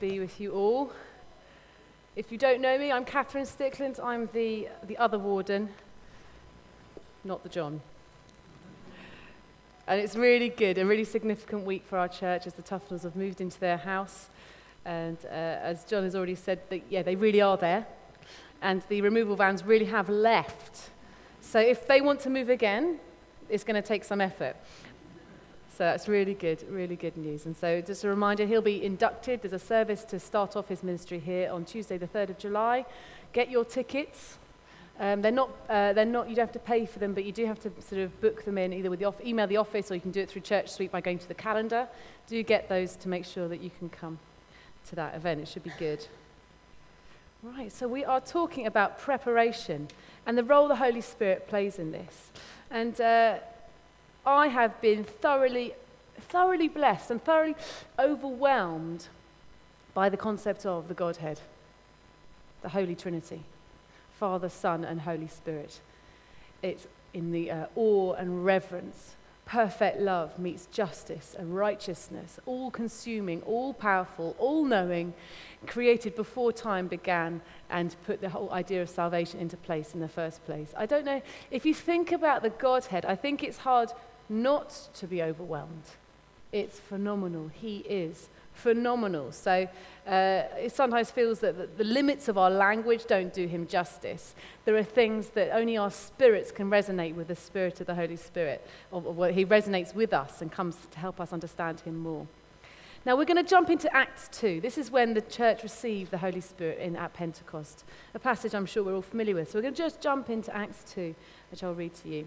be with you all. If you don't know me, I'm Katherine Stickland. I'm the, the other warden, not the John. And it's really good, a really significant week for our church as the Tufnells have moved into their house. And uh, as John has already said, that, yeah, they really are there. And the removal vans really have left. So if they want to move again, it's going to take some effort. So that's really good, really good news. And so just a reminder, he'll be inducted. There's a service to start off his ministry here on Tuesday, the 3rd of July. Get your tickets. Um, they're not, uh, they're not, you don't have to pay for them, but you do have to sort of book them in either with the off- email the office or you can do it through Church Suite by going to the calendar. Do get those to make sure that you can come to that event. It should be good. Right, so we are talking about preparation and the role the Holy Spirit plays in this. And uh, I have been thoroughly, thoroughly blessed and thoroughly overwhelmed by the concept of the Godhead, the Holy Trinity, Father, Son, and Holy Spirit. It's in the uh, awe and reverence. Perfect love meets justice and righteousness, all consuming, all powerful, all knowing, created before time began and put the whole idea of salvation into place in the first place. I don't know, if you think about the Godhead, I think it's hard not to be overwhelmed. It's phenomenal. He is phenomenal. So uh, it sometimes feels that the, limits of our language don't do him justice. There are things that only our spirits can resonate with the Spirit of the Holy Spirit. Of what he resonates with us and comes to help us understand him more. Now we're going to jump into Acts 2. This is when the church received the Holy Spirit in, at Pentecost, a passage I'm sure we're all familiar with. So we're going to just jump into Acts 2, which I'll read to you.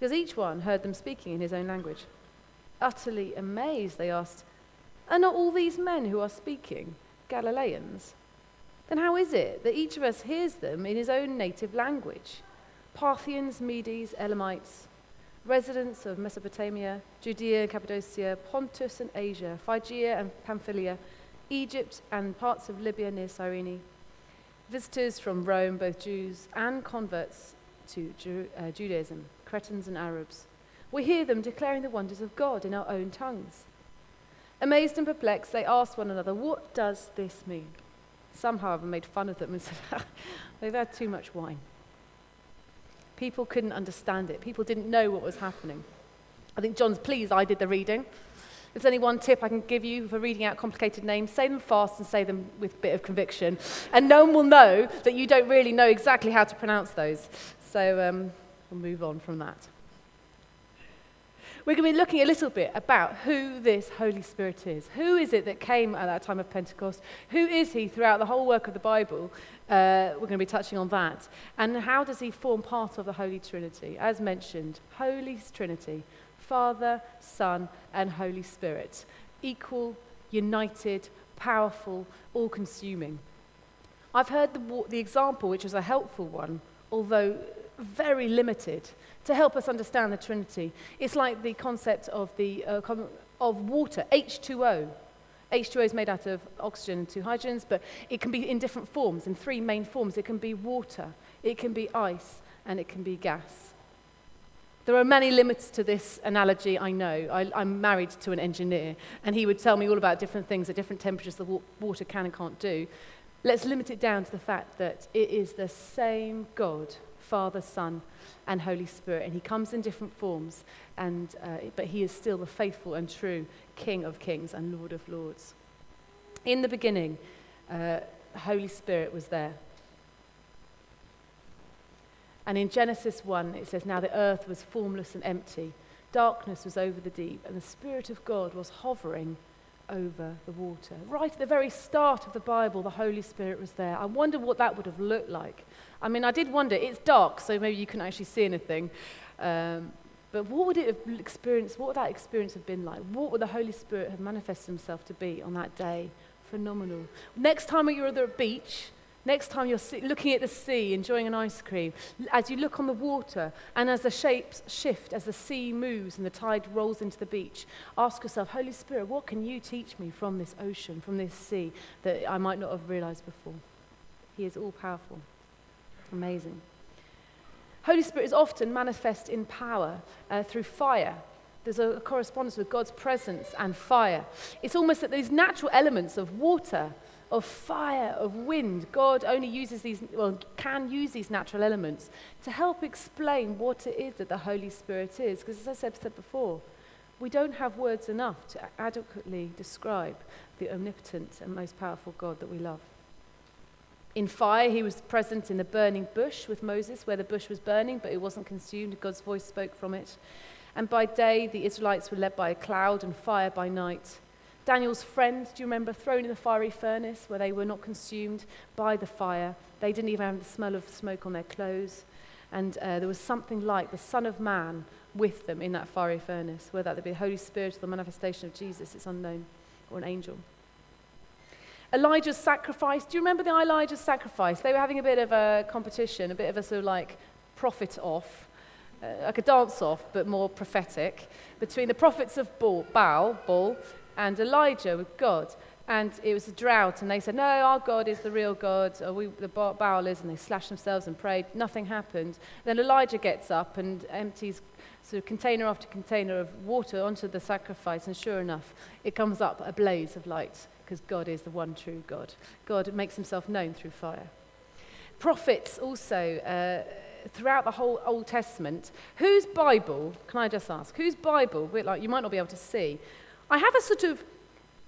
because each one heard them speaking in his own language. Utterly amazed, they asked, Are not all these men who are speaking Galileans? Then how is it that each of us hears them in his own native language? Parthians, Medes, Elamites, residents of Mesopotamia, Judea Cappadocia, Pontus and Asia, Phrygia and Pamphylia, Egypt and parts of Libya near Cyrene, visitors from Rome, both Jews and converts to Ju- uh, Judaism. Cretans and Arabs. We hear them declaring the wonders of God in our own tongues. Amazed and perplexed, they asked one another, What does this mean? Some, however, made fun of them and said, They've had too much wine. People couldn't understand it, people didn't know what was happening. I think John's pleased I did the reading. If there's any one tip I can give you for reading out complicated names, say them fast and say them with a bit of conviction. And no one will know that you don't really know exactly how to pronounce those. So, um, we'll move on from that. We're going to be looking a little bit about who this Holy Spirit is. Who is it that came at that time of Pentecost? Who is he throughout the whole work of the Bible? Uh, we're going to be touching on that. And how does he form part of the Holy Trinity? As mentioned, Holy Trinity Father, Son, and Holy Spirit. Equal, united, powerful, all consuming. I've heard the, the example, which was a helpful one, although very limited, to help us understand the Trinity. It's like the concept of, the, uh, of water, H2O. H2O is made out of oxygen and two hydrogens, but it can be in different forms, in three main forms. It can be water, it can be ice, and it can be gas. There are many limits to this analogy, I know. I, I'm married to an engineer, and he would tell me all about different things at different temperatures the water can and can't do. Let's limit it down to the fact that it is the same God Father, Son, and Holy Spirit. And he comes in different forms, and, uh, but he is still the faithful and true King of kings and Lord of lords. In the beginning, uh, Holy Spirit was there. And in Genesis 1, it says, Now the earth was formless and empty, darkness was over the deep, and the Spirit of God was hovering over the water. Right at the very start of the Bible, the Holy Spirit was there. I wonder what that would have looked like I mean, I did wonder, it's dark, so maybe you couldn't actually see anything. Um, but what would it have experienced, what would that experience have been like? What would the Holy Spirit have manifested himself to be on that day phenomenal. Next time you're at the beach, next time you're looking at the sea, enjoying an ice cream, as you look on the water and as the shapes shift, as the sea moves and the tide rolls into the beach, ask yourself, Holy Spirit, what can you teach me from this ocean, from this sea that I might not have realized before? He is all powerful. Amazing. Holy Spirit is often manifest in power uh, through fire. There's a, a correspondence with God's presence and fire. It's almost that these natural elements of water, of fire, of wind, God only uses these, well, can use these natural elements to help explain what it is that the Holy Spirit is. Because as I said, said before, we don't have words enough to adequately describe the omnipotent and most powerful God that we love. In fire, he was present in the burning bush with Moses, where the bush was burning, but it wasn't consumed. God's voice spoke from it. And by day, the Israelites were led by a cloud and fire by night. Daniel's friends, do you remember, thrown in the fiery furnace where they were not consumed by the fire? They didn't even have the smell of smoke on their clothes. And uh, there was something like the Son of Man with them in that fiery furnace, whether that be the Holy Spirit or the manifestation of Jesus, it's unknown, or an angel. Elijah's sacrifice. Do you remember the Elijah's sacrifice? They were having a bit of a competition, a bit of a sort of like prophet off, uh, like a dance off, but more prophetic, between the prophets of Baal, Baal and Elijah with God. And it was a drought, and they said, No, our God is the real God, we, the Baal is, and they slashed themselves and prayed. Nothing happened. Then Elijah gets up and empties sort of container after container of water onto the sacrifice, and sure enough, it comes up a blaze of light because God is the one true God. God makes himself known through fire. Prophets also, uh, throughout the whole Old Testament, whose Bible, can I just ask, whose Bible, like you might not be able to see, I have a sort of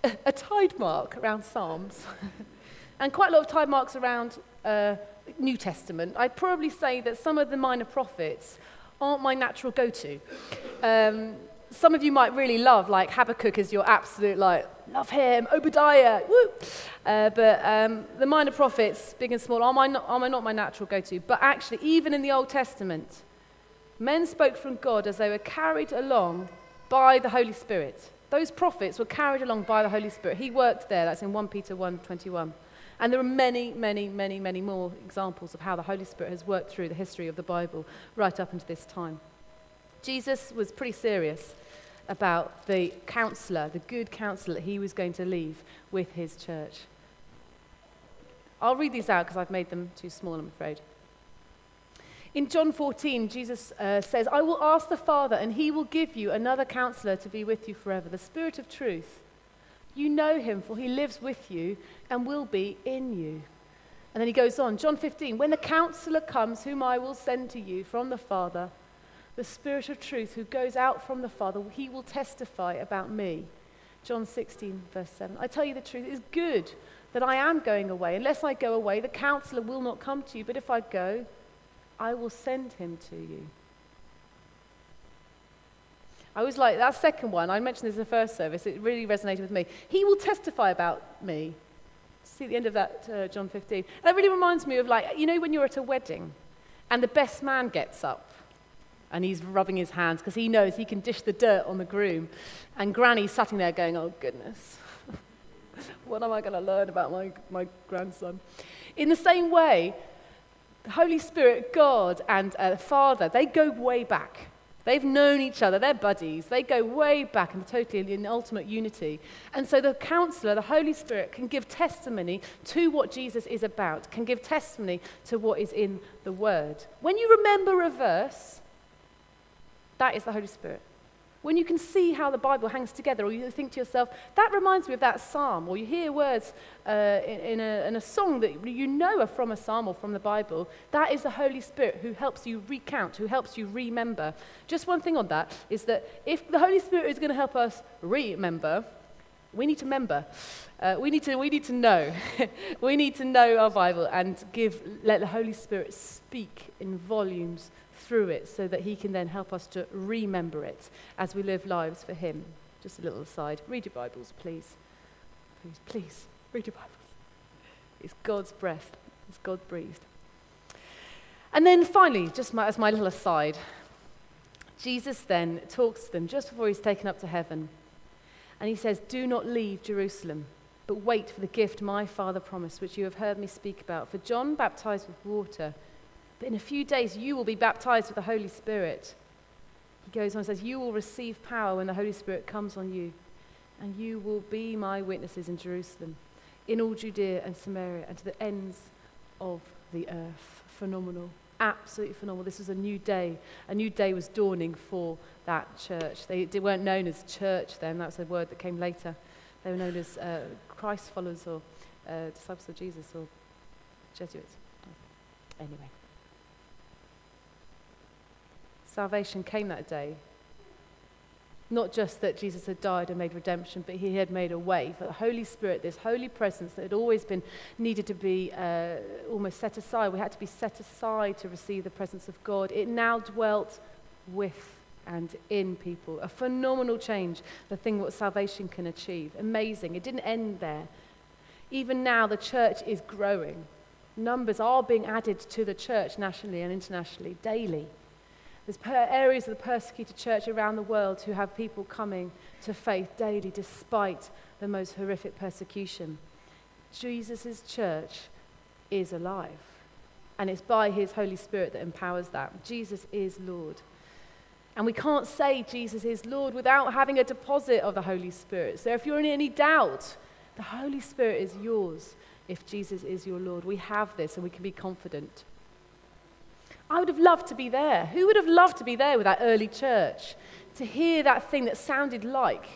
a, a tide mark around Psalms and quite a lot of tide marks around uh, New Testament. I'd probably say that some of the minor prophets aren't my natural go-to. Um, some of you might really love, like Habakkuk is your absolute, like, love him, Obadiah, woo. Uh, but um, the minor prophets, big and small, are, my are my, not my natural go to. But actually, even in the Old Testament, men spoke from God as they were carried along by the Holy Spirit. Those prophets were carried along by the Holy Spirit. He worked there. That's in 1 Peter 1 21. And there are many, many, many, many more examples of how the Holy Spirit has worked through the history of the Bible right up into this time. Jesus was pretty serious about the counselor, the good counselor that he was going to leave with his church. I'll read these out because I've made them too small, I'm afraid. In John 14, Jesus uh, says, I will ask the Father, and he will give you another counselor to be with you forever, the Spirit of truth. You know him, for he lives with you and will be in you. And then he goes on, John 15, when the counselor comes, whom I will send to you from the Father, the Spirit of truth who goes out from the Father, he will testify about me. John 16, verse 7. I tell you the truth, it is good that I am going away. Unless I go away, the counselor will not come to you. But if I go, I will send him to you. I was like, that second one, I mentioned this in the first service, it really resonated with me. He will testify about me. See the end of that, uh, John 15. And that really reminds me of, like, you know, when you're at a wedding and the best man gets up and he's rubbing his hands because he knows he can dish the dirt on the groom. And Granny's sitting there going, Oh, goodness, what am I going to learn about my, my grandson? In the same way, the Holy Spirit, God, and uh, Father, they go way back. They've known each other, they're buddies. They go way back and totally in ultimate unity. And so the counselor, the Holy Spirit, can give testimony to what Jesus is about, can give testimony to what is in the Word. When you remember a verse, that is the Holy Spirit. When you can see how the Bible hangs together, or you think to yourself, that reminds me of that psalm, or you hear words uh, in, in, a, in a song that you know are from a psalm or from the Bible, that is the Holy Spirit who helps you recount, who helps you remember. Just one thing on that is that if the Holy Spirit is going to help us remember, we need to remember. Uh, we, need to, we need to know. we need to know our Bible and give, let the Holy Spirit speak in volumes through it so that He can then help us to remember it as we live lives for Him. Just a little aside. Read your Bibles, please. Please, please, read your Bibles. It's God's breath, it's God breathed. And then finally, just my, as my little aside, Jesus then talks to them just before he's taken up to heaven. And he says, Do not leave Jerusalem. but wait for the gift my Father promised, which you have heard me speak about. For John baptized with water, but in a few days you will be baptized with the Holy Spirit. He goes on and says, You will receive power when the Holy Spirit comes on you, and you will be my witnesses in Jerusalem, in all Judea and Samaria, and to the ends of the earth. Phenomenal. Absolutely phenomenal. This was a new day. A new day was dawning for that church. They, weren't known as church then, that's a word that came later. They were known as uh, Christ followers or uh, disciples of Jesus or Jesuits. Anyway. Salvation came that day. Not just that Jesus had died and made redemption, but he had made a way for the Holy Spirit, this holy presence that had always been needed to be uh, almost set aside. We had to be set aside to receive the presence of God. It now dwelt with and in people. A phenomenal change, the thing what salvation can achieve. Amazing. It didn't end there. Even now, the church is growing. Numbers are being added to the church nationally and internationally daily. There's areas of the persecuted church around the world who have people coming to faith daily despite the most horrific persecution. Jesus' church is alive. And it's by his Holy Spirit that empowers that. Jesus is Lord. And we can't say Jesus is Lord without having a deposit of the Holy Spirit. So if you're in any doubt, the Holy Spirit is yours if Jesus is your Lord. We have this and we can be confident. I would have loved to be there. Who would have loved to be there with that early church? To hear that thing that sounded like.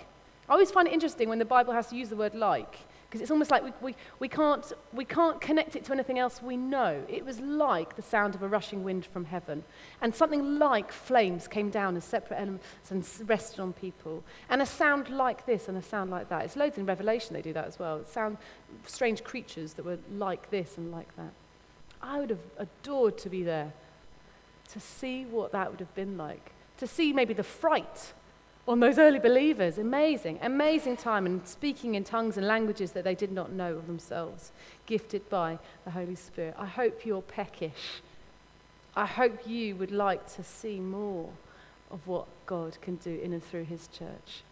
I always find it interesting when the Bible has to use the word like because it's almost like we, we, we, can't, we can't connect it to anything else we know. It was like the sound of a rushing wind from heaven. And something like flames came down as separate elements and rested on people. And a sound like this and a sound like that. It's loads in Revelation they do that as well. It sound strange creatures that were like this and like that. I would have adored to be there, to see what that would have been like, to see maybe the fright on those early believers. Amazing, amazing time and speaking in tongues and languages that they did not know of themselves, gifted by the Holy Spirit. I hope you're peckish. I hope you would like to see more of what God can do in and through his church.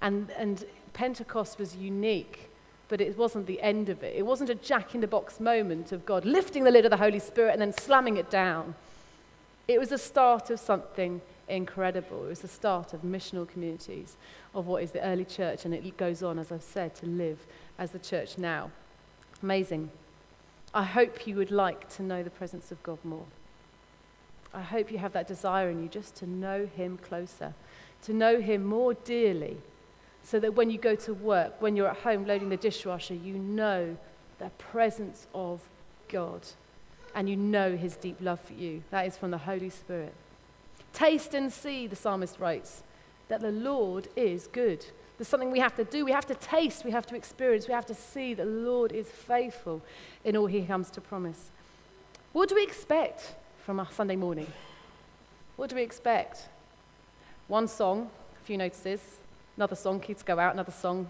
And, and Pentecost was unique, but it wasn't the end of it. It wasn't a jack in the box moment of God lifting the lid of the Holy Spirit and then slamming it down. It was the start of something incredible. It was the start of missional communities, of what is the early church, and it goes on, as I've said, to live as the church now. Amazing. I hope you would like to know the presence of God more. I hope you have that desire in you just to know Him closer, to know Him more dearly, so that when you go to work, when you're at home loading the dishwasher, you know the presence of God and you know His deep love for you. That is from the Holy Spirit. Taste and see, the psalmist writes, that the Lord is good. There's something we have to do. We have to taste, we have to experience, we have to see that the Lord is faithful in all he comes to promise. What do we expect from a Sunday morning? What do we expect? One song, a few notices, another song, kids go out, another song,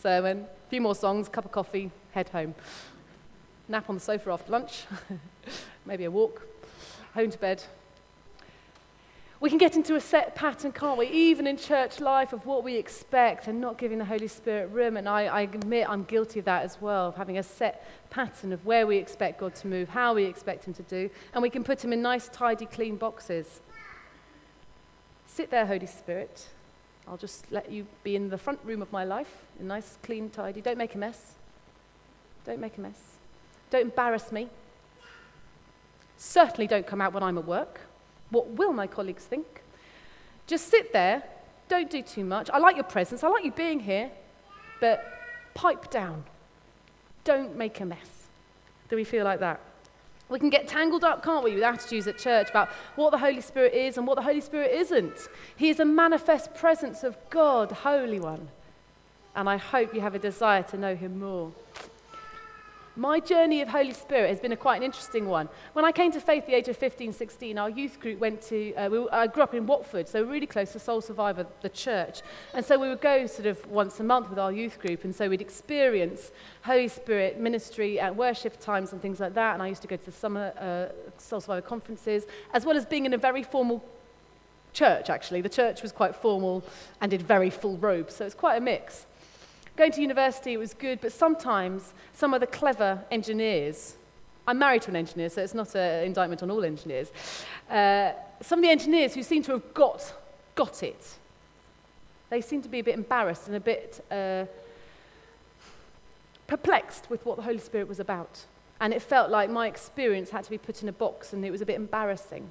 sermon, a few more songs, cup of coffee, head home. Nap on the sofa after lunch, maybe a walk, home to bed, we can get into a set pattern, can't we? Even in church life, of what we expect and not giving the Holy Spirit room. And I, I, admit I'm guilty of that as well, of having a set pattern of where we expect God to move, how we expect Him to do. And we can put Him in nice, tidy, clean boxes. Sit there, Holy Spirit. I'll just let you be in the front room of my life, in nice, clean, tidy. Don't make a mess. Don't make a mess. Don't embarrass me. Certainly don't come out when I'm at work. What will my colleagues think? Just sit there, don't do too much. I like your presence, I like you being here, but pipe down. Don't make a mess. Do we feel like that? We can get tangled up, can't we, with attitudes at church about what the Holy Spirit is and what the Holy Spirit isn't. He is a manifest presence of God, Holy One. And I hope you have a desire to know Him more. My journey of Holy Spirit has been a quite an interesting one. When I came to faith at the age of 15, 16, our youth group went to, uh, we, I grew up in Watford, so we're really close to Soul Survivor, the church. And so we would go sort of once a month with our youth group, and so we'd experience Holy Spirit ministry at worship times and things like that. And I used to go to the summer uh, Soul Survivor conferences, as well as being in a very formal church, actually. The church was quite formal and did very full robes, so it's quite a mix. Going to university, was good, but sometimes some of the clever engineers, I'm married to an engineer, so it's not an indictment on all engineers, uh, some of the engineers who seem to have got, got it, they seem to be a bit embarrassed and a bit uh, perplexed with what the Holy Spirit was about. And it felt like my experience had to be put in a box, and it was a bit embarrassing.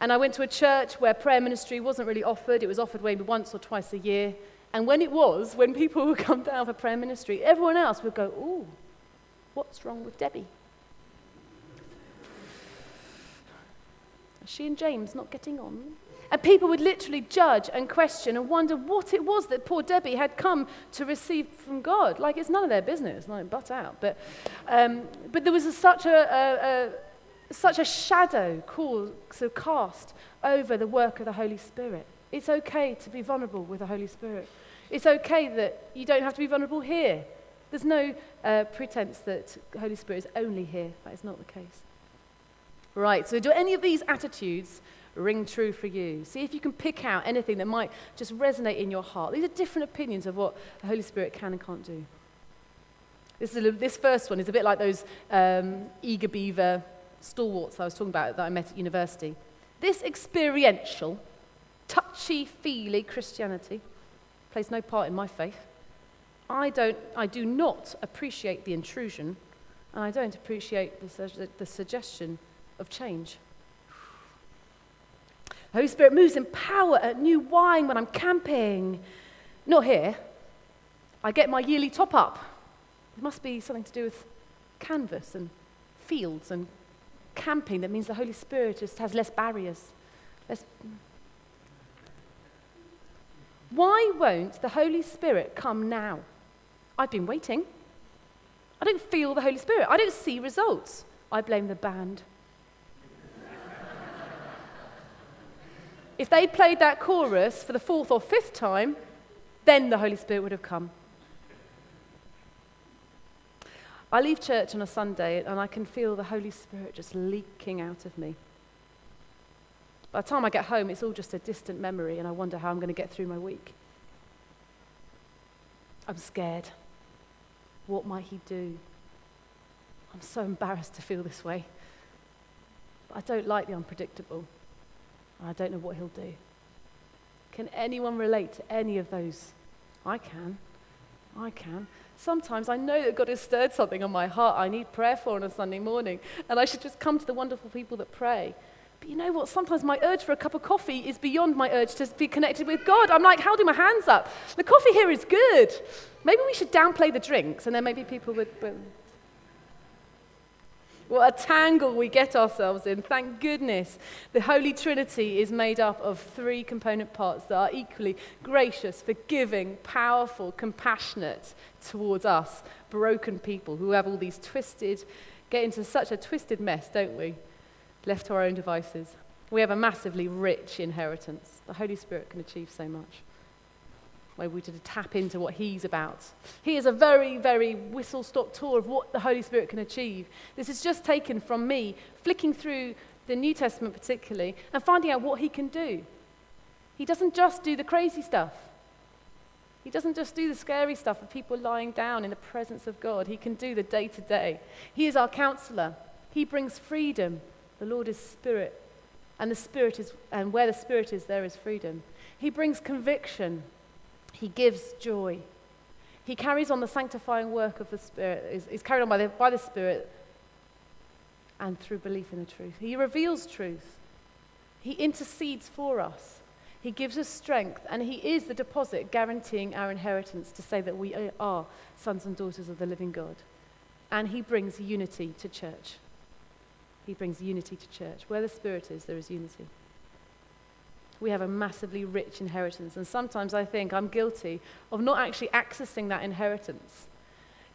And I went to a church where prayer ministry wasn't really offered. It was offered maybe once or twice a year. And when it was, when people would come down for prayer ministry, everyone else would go, Ooh, what's wrong with Debbie? She and James not getting on? And people would literally judge and question and wonder what it was that poor Debbie had come to receive from God. Like it's none of their business, like butt out. But, um, but there was a, such, a, a, a, such a shadow called, so cast over the work of the Holy Spirit. It's okay to be vulnerable with the Holy Spirit. It's okay that you don't have to be vulnerable here. There's no uh, pretense that Holy Spirit is only here. That is not the case. Right, so do any of these attitudes ring true for you. See if you can pick out anything that might just resonate in your heart. These are different opinions of what the Holy Spirit can and can't do. This, is a, this first one is a bit like those um, eager beaver stalwarts I was talking about that I met at university. This experiential, touchy feely Christianity plays no part in my faith. I, don't, I do not appreciate the intrusion, and I don't appreciate the, the suggestion of change. The Holy Spirit moves in power at New Wine when I'm camping. Not here. I get my yearly top up. It must be something to do with canvas and fields and camping that means the Holy Spirit just has less barriers. Less... Why won't the Holy Spirit come now? I've been waiting. I don't feel the Holy Spirit. I don't see results. I blame the band. If they'd played that chorus for the fourth or fifth time, then the Holy Spirit would have come. I leave church on a Sunday and I can feel the Holy Spirit just leaking out of me. By the time I get home, it's all just a distant memory, and I wonder how I'm going to get through my week. I'm scared. What might He do? I'm so embarrassed to feel this way. But I don't like the unpredictable. I don't know what he'll do. Can anyone relate to any of those? I can. I can. Sometimes I know that God has stirred something on my heart I need prayer for on a Sunday morning, and I should just come to the wonderful people that pray. But you know what? Sometimes my urge for a cup of coffee is beyond my urge to be connected with God. I'm like holding my hands up. The coffee here is good. Maybe we should downplay the drinks, and then maybe people would. would what a tangle we get ourselves in. Thank goodness the Holy Trinity is made up of three component parts that are equally gracious, forgiving, powerful, compassionate towards us, broken people who have all these twisted, get into such a twisted mess, don't we? Left to our own devices. We have a massively rich inheritance. The Holy Spirit can achieve so much where we to tap into what he's about. He is a very, very whistle stop tour of what the Holy Spirit can achieve. This is just taken from me flicking through the New Testament, particularly, and finding out what he can do. He doesn't just do the crazy stuff. He doesn't just do the scary stuff of people lying down in the presence of God. He can do the day to day. He is our counselor. He brings freedom. The Lord is spirit, and the spirit is and where the spirit is there is freedom. He brings conviction. He gives joy. He carries on the sanctifying work of the Spirit, is, is carried on by the, by the Spirit and through belief in the truth. He reveals truth. He intercedes for us. He gives us strength, and He is the deposit guaranteeing our inheritance to say that we are sons and daughters of the living God. And He brings unity to church. He brings unity to church. Where the Spirit is, there is unity we have a massively rich inheritance. And sometimes I think I'm guilty of not actually accessing that inheritance.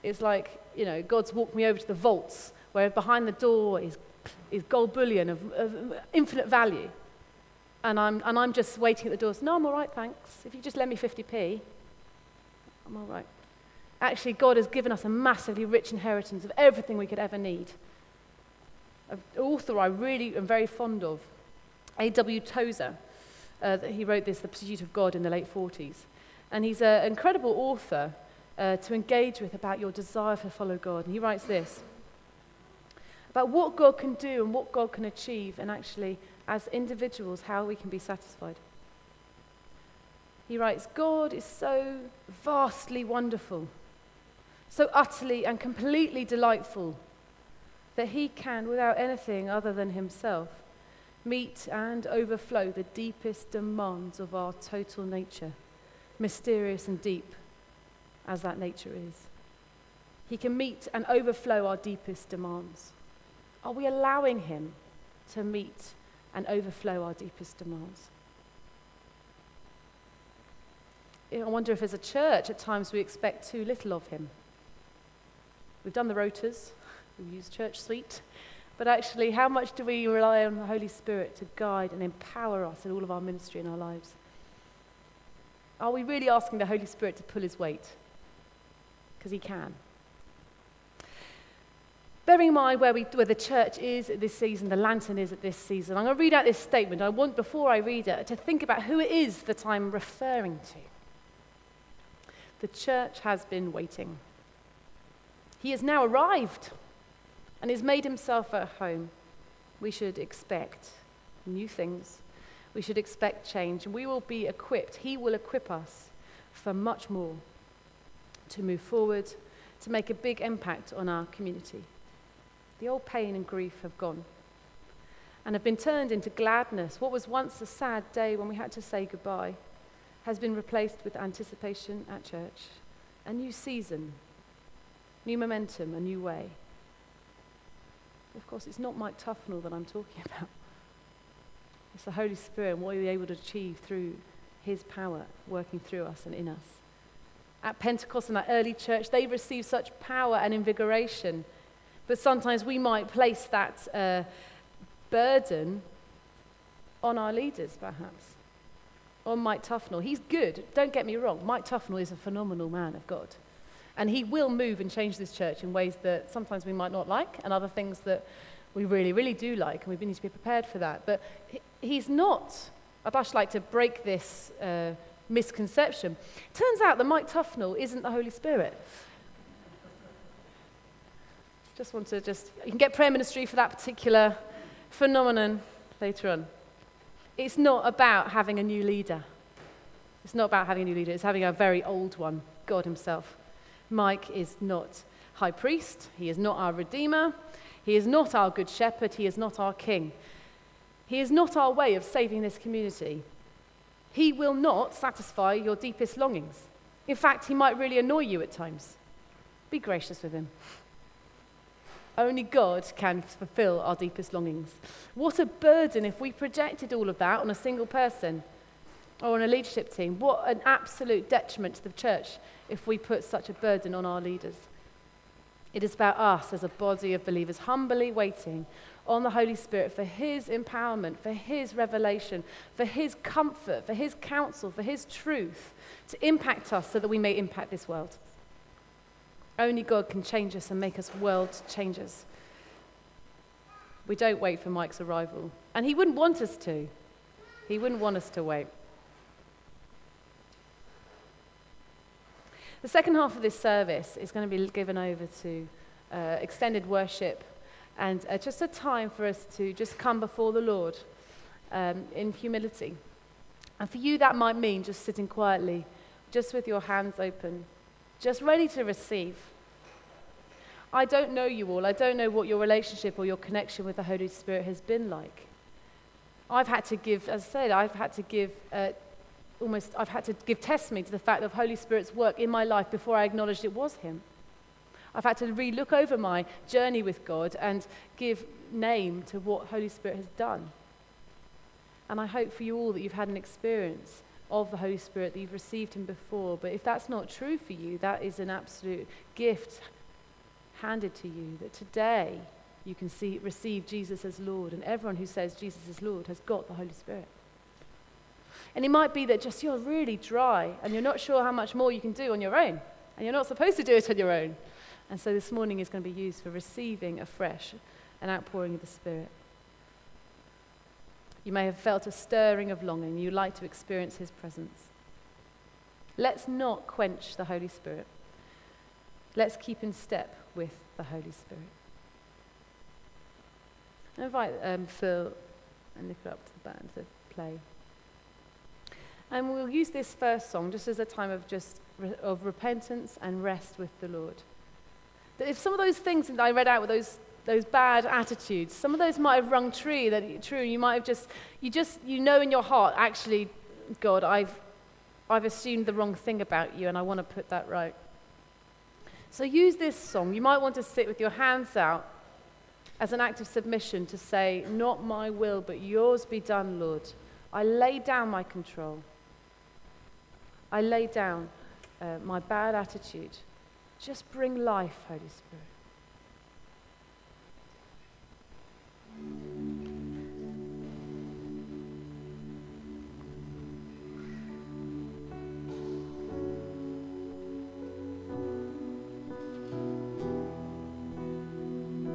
It's like, you know, God's walked me over to the vaults where behind the door is, is gold bullion of, of infinite value. And I'm, and I'm just waiting at the doors. No, I'm all right, thanks. If you just lend me 50p, I'm all right. Actually, God has given us a massively rich inheritance of everything we could ever need. An author I really am very fond of, A.W. Tozer, uh, he wrote this, The Pursuit of God, in the late 40s. And he's an incredible author uh, to engage with about your desire to follow God. And he writes this about what God can do and what God can achieve, and actually, as individuals, how we can be satisfied. He writes, God is so vastly wonderful, so utterly and completely delightful, that he can, without anything other than himself, meet and overflow the deepest demands of our total nature, mysterious and deep as that nature is. He can meet and overflow our deepest demands. Are we allowing Him to meet and overflow our deepest demands? I wonder if as a church, at times we expect too little of Him. We've done the rotas, we've used Church Suite, but actually, how much do we rely on the Holy Spirit to guide and empower us in all of our ministry and our lives? Are we really asking the Holy Spirit to pull his weight? Because he can. Bearing in mind where, we, where the church is at this season, the lantern is at this season, I'm going to read out this statement. I want, before I read it, to think about who it is that I'm referring to. The church has been waiting. He has now arrived and has made himself at home, we should expect new things. We should expect change. And we will be equipped. He will equip us for much more to move forward, to make a big impact on our community. The old pain and grief have gone and have been turned into gladness. What was once a sad day when we had to say goodbye has been replaced with anticipation at church, a new season, new momentum, a new way. Of course, it's not Mike Tufnell that I'm talking about. It's the Holy Spirit and what we're able to achieve through His power working through us and in us. At Pentecost and that early church, they received such power and invigoration. But sometimes we might place that uh, burden on our leaders, perhaps. On Mike Tufnell. He's good, don't get me wrong. Mike Tufnell is a phenomenal man of God. And he will move and change this church in ways that sometimes we might not like, and other things that we really, really do like, and we need to be prepared for that. But he's not. I'd actually like to break this uh, misconception. Turns out that Mike Tufnell isn't the Holy Spirit. Just want to just, you can get prayer ministry for that particular phenomenon later on. It's not about having a new leader. It's not about having a new leader, it's having a very old one, God Himself. Mike is not high priest, he is not our redeemer, he is not our good shepherd, he is not our king. He is not our way of saving this community. He will not satisfy your deepest longings. In fact, he might really annoy you at times. Be gracious with him. Only God can fulfill our deepest longings. What a burden if we projected all of that on a single person or on a leadership team. What an absolute detriment to the church if we put such a burden on our leaders. It is about us as a body of believers humbly waiting on the Holy Spirit for His empowerment, for His revelation, for His comfort, for His counsel, for His truth to impact us so that we may impact this world. Only God can change us and make us world changers. We don't wait for Mike's arrival. And he wouldn't want us to. He wouldn't want us to wait. The second half of this service is going to be given over to uh, extended worship and uh, just a time for us to just come before the Lord um, in humility. And for you, that might mean just sitting quietly, just with your hands open, just ready to receive. I don't know you all. I don't know what your relationship or your connection with the Holy Spirit has been like. I've had to give, as I said, I've had to give uh, almost, I've had to give testimony to the fact of Holy Spirit's work in my life before I acknowledged it was Him. I've had to re look over my journey with God and give name to what Holy Spirit has done. And I hope for you all that you've had an experience of the Holy Spirit, that you've received Him before. But if that's not true for you, that is an absolute gift handed to you that today you can see, receive Jesus as Lord. And everyone who says Jesus is Lord has got the Holy Spirit. And it might be that just you're really dry and you're not sure how much more you can do on your own. And you're not supposed to do it on your own. And so this morning is going to be used for receiving afresh an outpouring of the Spirit. You may have felt a stirring of longing. You'd like to experience His presence. Let's not quench the Holy Spirit. Let's keep in step with the Holy Spirit. I invite um, Phil and Nicola up to the band to play. And we'll use this first song just as a time of just of repentance and rest with the Lord. That if some of those things that I read out were those those bad attitudes, some of those might have rung true. That true, you might have just you just you know in your heart, actually, God, I've I've assumed the wrong thing about you, and I want to put that right. So use this song. You might want to sit with your hands out as an act of submission to say, Not my will, but yours be done, Lord. I lay down my control. I lay down uh, my bad attitude. Just bring life, Holy Spirit.